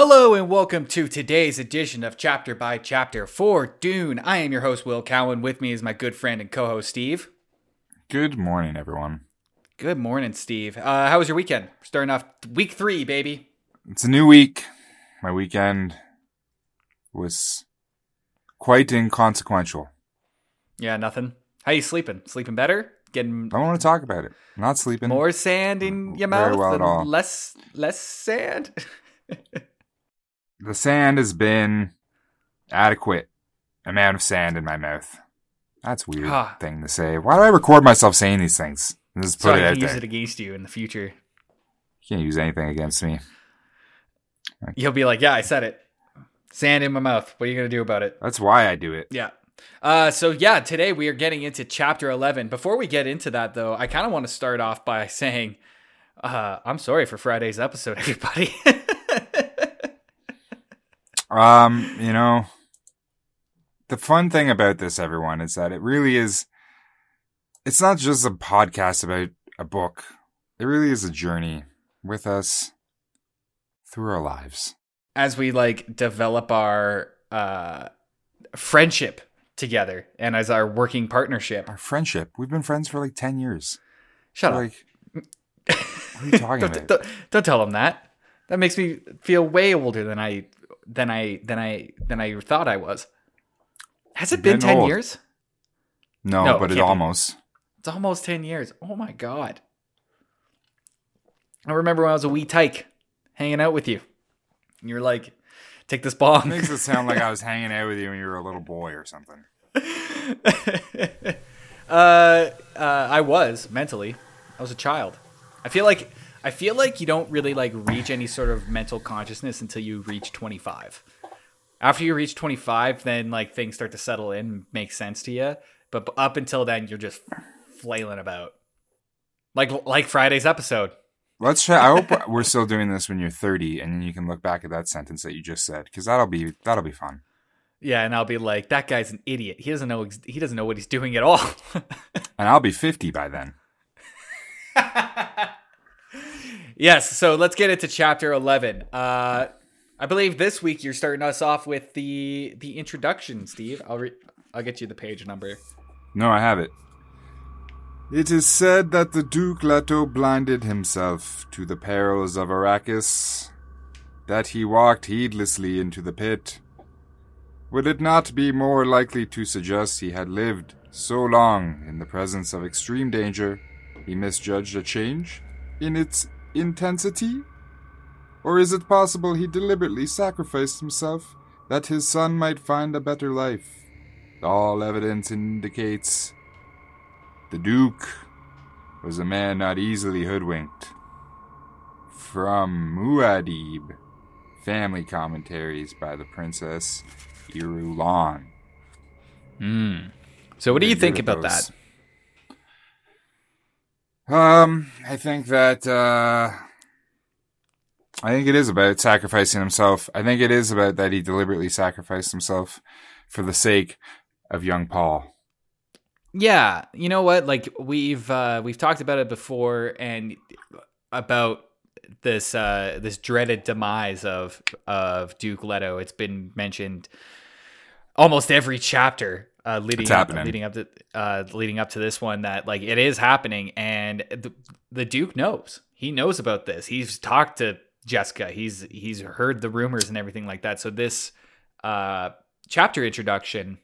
Hello and welcome to today's edition of Chapter by Chapter for Dune. I am your host, Will Cowan. With me is my good friend and co host, Steve. Good morning, everyone. Good morning, Steve. Uh, how was your weekend? Starting off week three, baby. It's a new week. My weekend was quite inconsequential. Yeah, nothing. How you sleeping? Sleeping better? Getting I don't want to talk about it. I'm not sleeping. more sand in your Very mouth well at all. less less sand? The sand has been adequate amount of sand in my mouth. That's a weird Ah. thing to say. Why do I record myself saying these things? Just put so put I can use there. it against you in the future. You can't use anything against me. You'll be like, "Yeah, I said it. Sand in my mouth. What are you gonna do about it?" That's why I do it. Yeah. Uh, so yeah, today we are getting into chapter 11. Before we get into that though, I kind of want to start off by saying, uh, I'm sorry for Friday's episode, everybody. Um, you know, the fun thing about this, everyone, is that it really is. It's not just a podcast about a book. It really is a journey with us through our lives. As we like develop our uh, friendship together and as our working partnership. Our friendship. We've been friends for like ten years. Shut up. Like, what are you talking Don't, about? don't, don't tell them that. That makes me feel way older than I than I than I than I thought I was. Has it You're been 10 old. years? No, No, but it be. almost. It's almost 10 years. Oh my God. I remember when I was a wee tyke hanging out with you. And you're like, take this bong. Makes it sound like I was hanging out with you when you were a little boy or something. uh, uh, I was mentally. I was a child. I feel like I feel like you don't really like reach any sort of mental consciousness until you reach 25. After you reach 25, then like things start to settle in, and make sense to you. But up until then, you're just flailing about, like like Friday's episode. Let's try. I hope we're still doing this when you're 30, and then you can look back at that sentence that you just said, because that'll be that'll be fun. Yeah, and I'll be like, that guy's an idiot. He doesn't know. ex- He doesn't know what he's doing at all. And I'll be 50 by then. yes. So let's get into chapter eleven. Uh, I believe this week you're starting us off with the the introduction, Steve. I'll re- I'll get you the page number. No, I have it. It is said that the Duke Leto blinded himself to the perils of Arrakis, that he walked heedlessly into the pit. Would it not be more likely to suggest he had lived so long in the presence of extreme danger he misjudged a change in its intensity? Or is it possible he deliberately sacrificed himself that his son might find a better life? All evidence indicates the Duke was a man not easily hoodwinked. From Muad'Dib, family commentaries by the Princess Irulan. Hmm. So what do you think about those. that? Um, I think that uh I think it is about sacrificing himself. I think it is about that he deliberately sacrificed himself for the sake of young Paul. Yeah, you know what? Like we've uh, we've talked about it before, and about this uh, this dreaded demise of of Duke Leto. It's been mentioned almost every chapter uh, leading up, leading up to uh, leading up to this one that like it is happening, and the, the Duke knows. He knows about this. He's talked to Jessica. He's he's heard the rumors and everything like that. So this uh, chapter introduction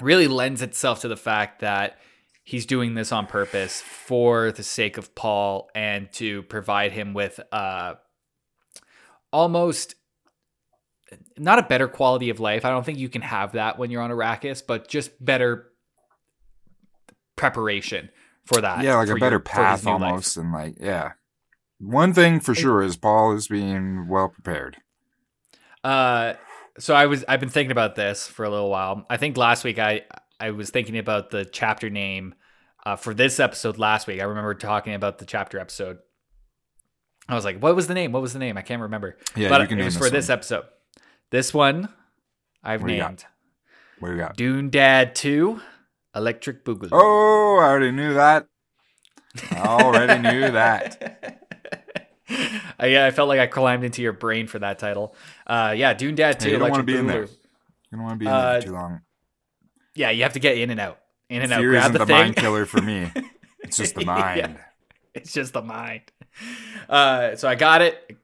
really lends itself to the fact that he's doing this on purpose for the sake of Paul and to provide him with uh almost not a better quality of life. I don't think you can have that when you're on Arrakis, but just better preparation for that. yeah, like a better your- path new life. almost and like yeah. One thing for sure is Paul is being well prepared. Uh, so I was I've been thinking about this for a little while. I think last week I I was thinking about the chapter name uh, for this episode last week. I remember talking about the chapter episode. I was like, "What was the name? What was the name?" I can't remember. Yeah, but you can it was this for this episode. This one I've What do you got? named What do you got? Dune Dad Two, Electric Boogaloo. Oh, I already knew that. I already knew that. Uh, yeah, I felt like I climbed into your brain for that title. Uh, yeah, Dune Dad Hey, too. you don't want to Electric be in there. Boogaloo. You don't want to be in there Uh, too long. Yeah, you have to get in and out, in and out. Fear Grab isn't the, the, mind killer for me. It's just the Yeah. mind. It's just the mind. Uh, so I got it.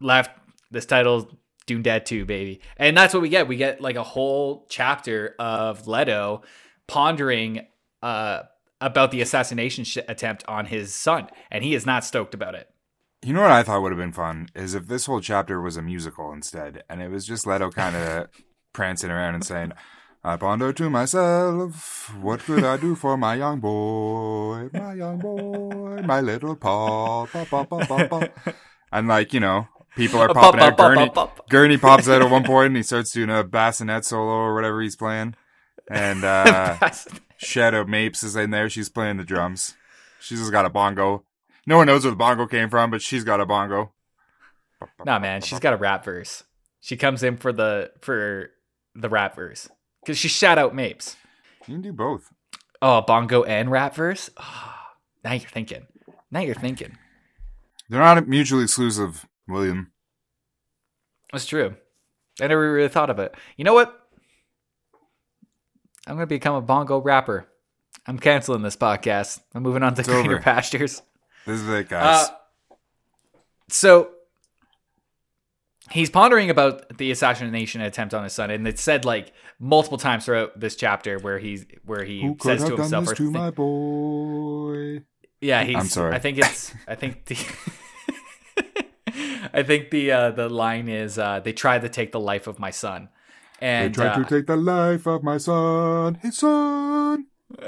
Left this title, Dune Dad 2, baby. And that's what we get. We get like a whole chapter of Leto pondering uh, about the assassination sh- attempt on his son. And he is not stoked about it. You know what I thought would have been fun is if this whole chapter was a musical instead, and it was just Leto kind of prancing around and saying, "I ponder to myself, what could I do for my young boy, my young boy, my little Paul, pa, pa, pa, pa, pa." and like you know, people are popping out. Gurney, Gurney pops out at one point, and he starts doing a bassinet solo or whatever he's playing, and uh, Shadout Mapes is in there. She's playing the drums. She's just got a bongo. No one knows where the bongo came from, but she's got a bongo. nah, man, she's got a rap verse. She comes in for the for the rap verse because she shout out Mapes. You can do both. Oh, bongo and rap verse. Oh, now you're thinking. Now you're thinking. They're not mutually exclusive, William. That's true. I never really thought of it. You know what? I'm gonna become a bongo rapper. I'm canceling this podcast. I'm moving on to It's greener over. pastures. This is it, guys. Uh, so he's pondering about the assassination attempt on his son, and it's said like multiple times throughout this chapter where he's where he Who says to himself, or to think- my boy? yeah, he's. I'm sorry. I think it's. I think the. I think the uh, the line is uh, they tried to take the life of my son, and they tried uh, to take the life of my son, his son.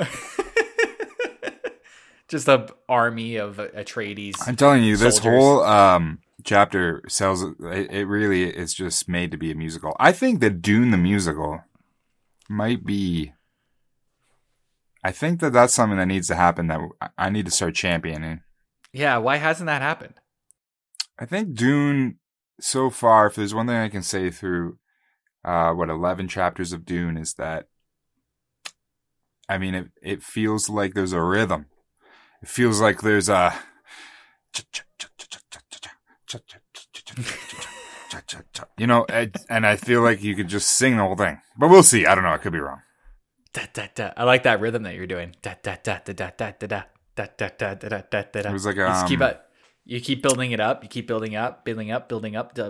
just a army of Atreides. I'm telling you, this whole um, chapter sells. It, it really is just made to be a musical. I think that Dune the musical might be. I think that that's something that needs to happen. That I need to start championing. Yeah, why hasn't that happened? I think Dune so far, if there's one thing I can say through uh what 11 chapters of Dune is that I mean it it feels like there's a rhythm. It feels like there's a you know, and I feel like you could just sing the whole thing. But we'll see. I don't know. I could be wrong. Da, da, da. I like that rhythm that you're doing. Da, da, da, da, da, da, da, da, da, da, da, da, da, da, da. It was like you just keep um, it. You keep building it up. You keep building up, building up, building up.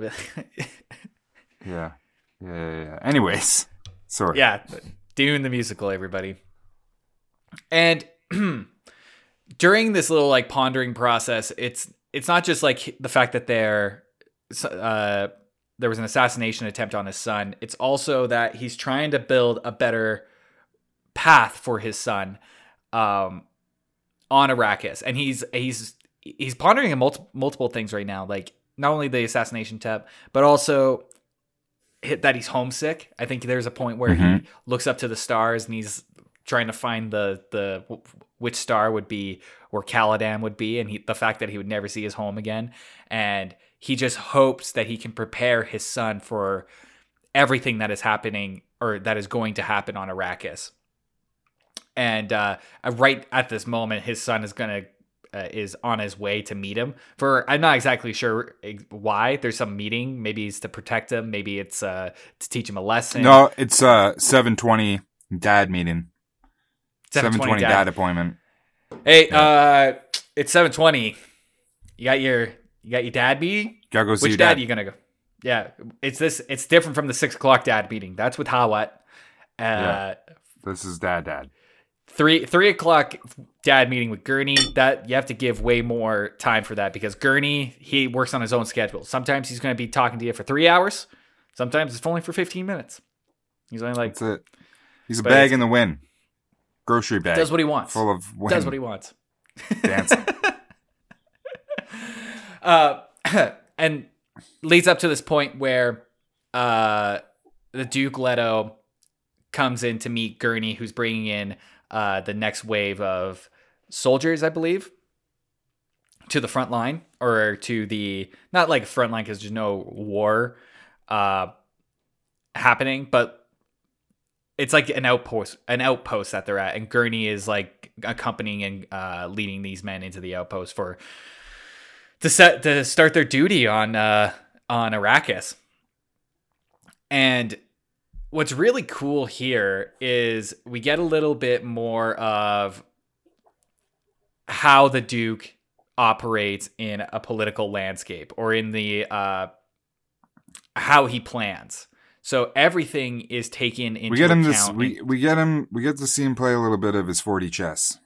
Yeah. Yeah, yeah, yeah. Anyways, sorry. yeah, Dune the musical, everybody. And during this little like pondering process, it's it's not just like the fact that they're uh, there was an assassination attempt on his son. It's also that he's trying to build a better path for his son um, on Arrakis, and he's he's he's pondering multiple multiple things right now, like not only the assassination attempt, but also hit that he's homesick. I think there's a point where he Mhm. looks up to the stars and he's trying to find the the which star would be where Caladan would be, and he, the fact that he would never see his home again, and he just hopes that he can prepare his son for everything that is happening or that is going to happen on Arrakis. And uh, right at this moment, his son is gonna uh, is on his way to meet him. For I'm not exactly sure why. There's some meeting. Maybe it's to protect him. Maybe it's uh, to teach him a lesson. No, it's uh 720 dad meeting. 720 dad. dad appointment. Hey, uh, it's 7:20. You got your you got your dad meeting. Gotta go see Which your dad dad. you gonna go? Yeah, it's this. It's different from the six o'clock dad meeting. That's with Hawat. Uh, Yeah. This is dad dad. Three three o'clock dad meeting with Gurney. That you have to give way more time for that because Gurney he works on his own schedule. Sometimes he's going to be talking to you for three hours. Sometimes it's only for fifteen minutes. He's only like That's it. He's a bag in the wind. Grocery bag. does what he wants. full of wind. Does what he wants. dancing. uh, and leads up to this point where uh, the Duke Leto comes in to meet Gurney, who's bringing in uh, the next wave of soldiers, I believe, to the front line or to the not like front line because there's no war uh, happening, but it's like an outpost, an outpost that they're at, and Gurney is like accompanying and uh, leading these men into the outpost for to set to start their duty on uh, on Arrakis. And what's really cool here is we get a little bit more of how the Duke operates in a political landscape or in the uh, how he plans. So everything is taken into we get him account. this. We we get him. We get to see him play a little bit of his 4D chess.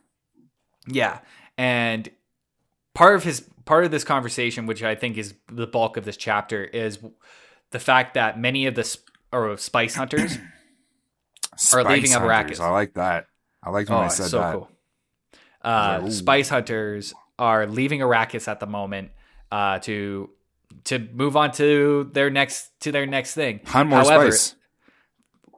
Yeah, and part of his part of this conversation, which I think is the bulk of this chapter, is the fact that many of the or spice hunters Spice leaving up hunters, Arrakis. I like that. I liked when I said so that. cool. Uh, like, spice hunters are leaving Arrakis at the moment uh, to to move on to their next to their next thing. Hunt more However, spice.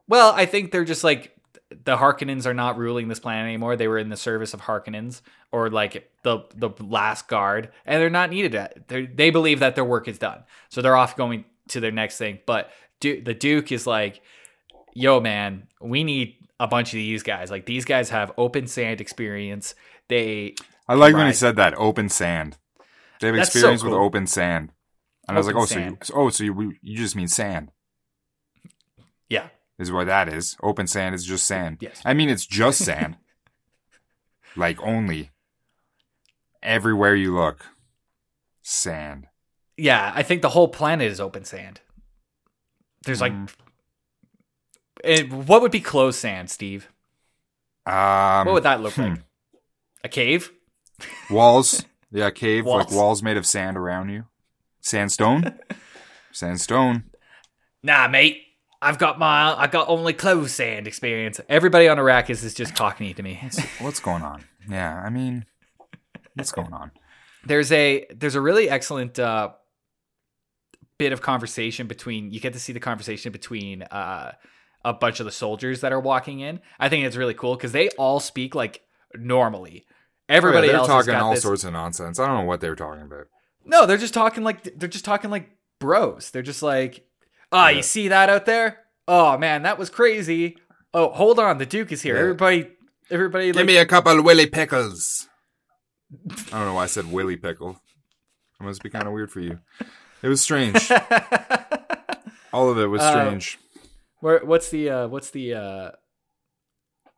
Well, I think they're just like the Harkonnens are not ruling this planet anymore. They were in the service of Harkonnens or like the the last guard, and they're not needed. At, they they believe that their work is done, so they're off going to their next thing. But du- the Duke is like, "Yo, man, we need a bunch of these guys. Like these guys have open sand experience. They I like when he said that open sand. They have That's so experience with open sand, and I was like, Open oh, so you, oh, so you, you just mean sand? yeah Is what that is. Open sand is just sand. Yes. I mean, it's just sand. like only. Everywhere you look, sand. yeah. I think the whole planet is open sand. There's like, Mm. it, what would be closed sand, Steve? Um, What would that look hmm. like? A cave? walls. Yeah, cave like Walls. walls made of sand around you. Sandstone. Sandstone. Nah, mate. I've got my I got only closed sand experience. Everybody on Arrakis is just cockney to me. What's going on? Yeah, I mean, what's going on? There's a there's a really excellent uh, bit of conversation between you get to see the conversation between uh, a bunch of the soldiers that are walking in. I think it's really cool because they all speak like normally. Everybody Oh, they're else talking all this- sorts of nonsense. I don't know what they were talking about. No, they're just talking like they're just talking like bros. They're just like, oh, Yeah. you see that out there? Oh man, that was crazy. Oh, hold on, the Duke is here. Yeah. Everybody, everybody, Give like, me a couple Willy Pickles. I don't know why I said Willy Pickle. It must be kind of weird for you. It was strange. All of it was Uh, strange. Where, what's the uh, what's the uh,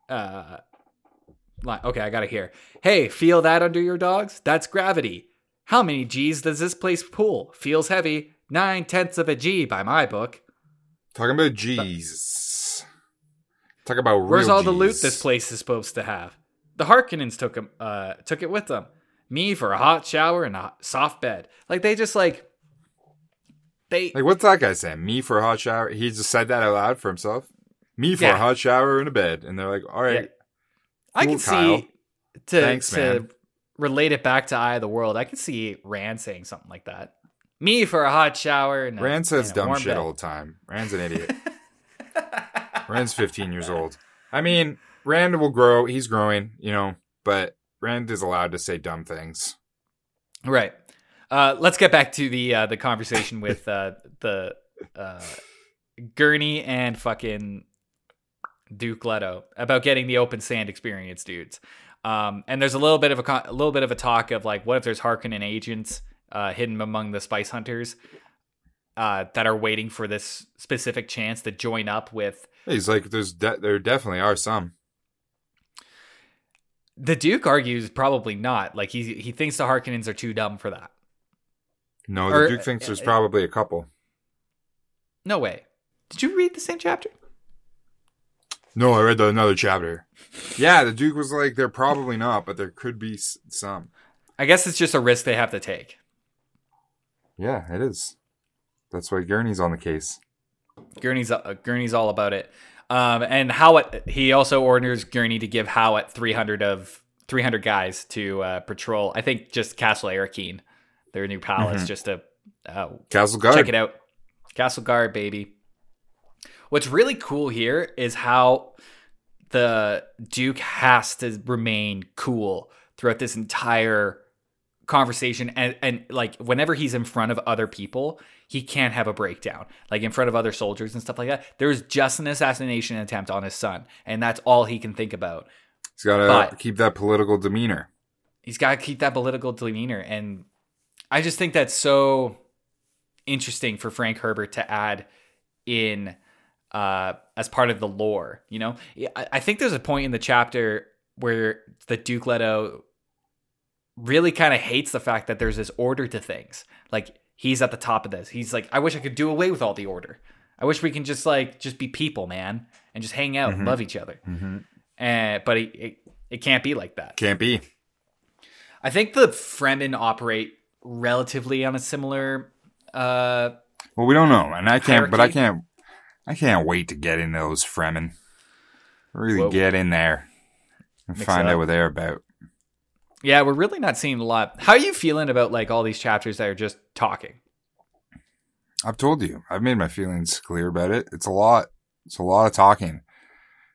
uh, line? Okay, I got it here. Hey, feel that under your dogs? That's gravity. How many G's does this place pull? Feels heavy. Nine tenths of a G by my book. Talking about G's. Talk about Where's all the loot this place is supposed to have? The Harkonnens took 'em- uh, took it with them. Me for a hot shower and a soft bed. Like they just like they Like, what's that guy saying? Me for a hot shower? He just said that out loud for himself. Me for Yeah. a hot shower and a bed, and they're like, "All right, I cool, can Kyle. see to Thanks, to man. relate it back to Eye of the World. I can see Rand saying something like that. Me for a hot shower and a, Rand says and a dumb shit bed. all the time. Rand's an idiot. Rand's 15 years old. I mean, Rand will grow. He's growing, you know, but Rand is allowed to say dumb things. Right. Uh, let's get back to the uh, the conversation with uh, the uh, Gurney and fucking Duke Leto about getting the open sand experience, dudes. Um, and there's a little bit of a con- a little bit of a talk of like, what if there's Harkonnen agents uh, hidden among the Spice Hunters uh, that are waiting for this specific chance to join up with He's like, there's de- there definitely are some. the Duke? Argues probably not. Like he he thinks the Harkonnens are too dumb for that. No, the Or- Duke thinks there's uh, probably a couple. No way. Did you read the same chapter? No, I read the, another chapter. Yeah, the Duke was like, they're probably not, but there could be some. I guess it's just a risk they have to take. Yeah, it is. That's why Gurney's on the case. Gurney's uh, Gurney's all about it. Um, and Hawat he also orders Gurney to give Hawat 300 of 300 guys to uh, patrol. I think just Castle Arrakeen, their new palace, Mhm. just to uh, Castle Guard. check it out. Castle Guard, baby. What's really cool here is how the Duke has to remain cool throughout this entire conversation and and like whenever he's in front of other people he can't have a breakdown like in front of other soldiers and stuff like that there's just an assassination attempt on his son and that's all he can think about He's got to keep that political demeanor. he's got to keep that political demeanor and I just think that's so interesting for Frank Herbert to add in uh, as part of the lore. You know, I, think there's a point in the chapter where the Duke Leto really kind of hates the fact that there's this order to things. Like he's at the top of this. He's like, I wish I could do away with all the order. I wish we can just like just be people, man, and just hang out and love each other. Mm-hmm. And but it, it it can't be like that. Can't be. I think the Fremen operate relatively on a similar. uh Well, we don't know, and I can't. But I can't. I can't wait to get in those Fremen. Really Whoa. get in there and Mix find out what they're about. Yeah, we're really not seeing a lot. How are you feeling about like all these chapters that are just talking? I've told you. I've made my feelings clear about it. It's a lot. It's a lot of talking.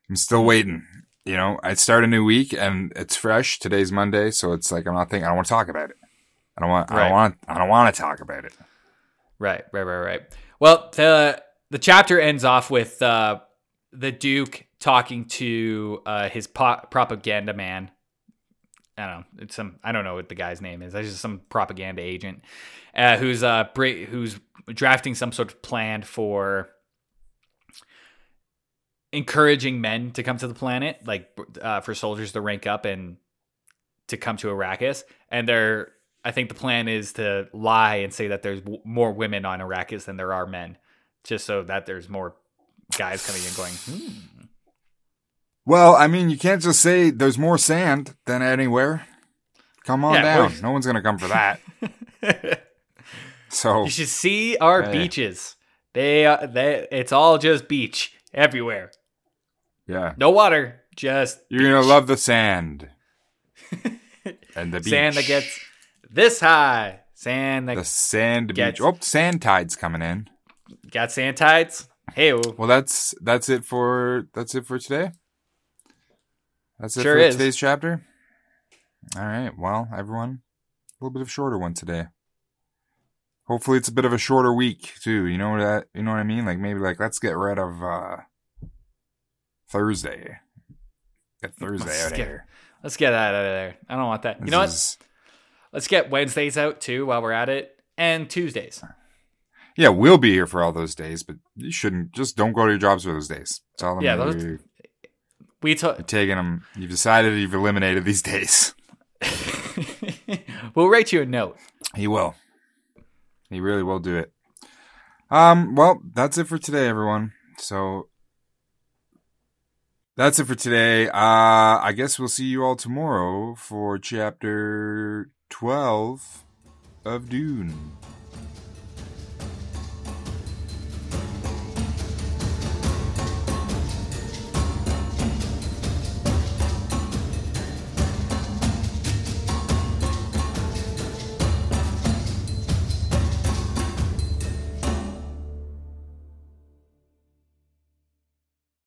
I'm still waiting. You know, I start a new week and it's fresh. Today's Monday, so it's like I'm not thinking. I don't want to talk about it. I don't want. I don't want. I don't want to talk about it. Right, right, right, right. Well, the the chapter ends off with uh, the Duke talking to uh, his po- propaganda man. I don't know. It's some. I don't know what the guy's name is. It's just some propaganda agent uh, who's uh bra- who's drafting some sort of plan for encouraging men to come to the planet, like uh, for soldiers to rank up and to come to Arrakis. And they're, I think the plan is to lie and say that there's w- more women on Arrakis than there are men, just so that there's more guys coming in going, hmm. Well, I mean, you can't just say there's more sand than anywhere. Come on Yeah, down. well- No one's gonna come for that. So You should see our beaches. They, uh, they, it's all just beach everywhere. yeah, No water, just you're gonna love the sand and the beach. sand that gets this high. Sand the sand gets- beach. Oh, sand tide's coming in. got sand tides. Hey, Well, that's that's it for that's it for today. That's it Sure for is. today's chapter. All right. Well, everyone, a little bit of shorter one today. Hopefully, it's a bit of a shorter week too. You know that? You know what I mean? Like maybe like let's get rid of uh Thursday. Get Thursday Let's out of get- here. let's get that out of there. I don't want that. You This know what? Let's get Wednesdays out too while we're at it, and Tuesdays. Yeah, we'll be here for all those days, but you shouldn't. Just don't go to your jobs for those days. Tell them Yeah, those- you're We took. taking them. You've decided you've eliminated these days. we'll write you a note. He will. He really will do it. Um, well, that's it for today, everyone. So that's it for today. Uh, I guess we'll see you all tomorrow for chapter 12 of Dune.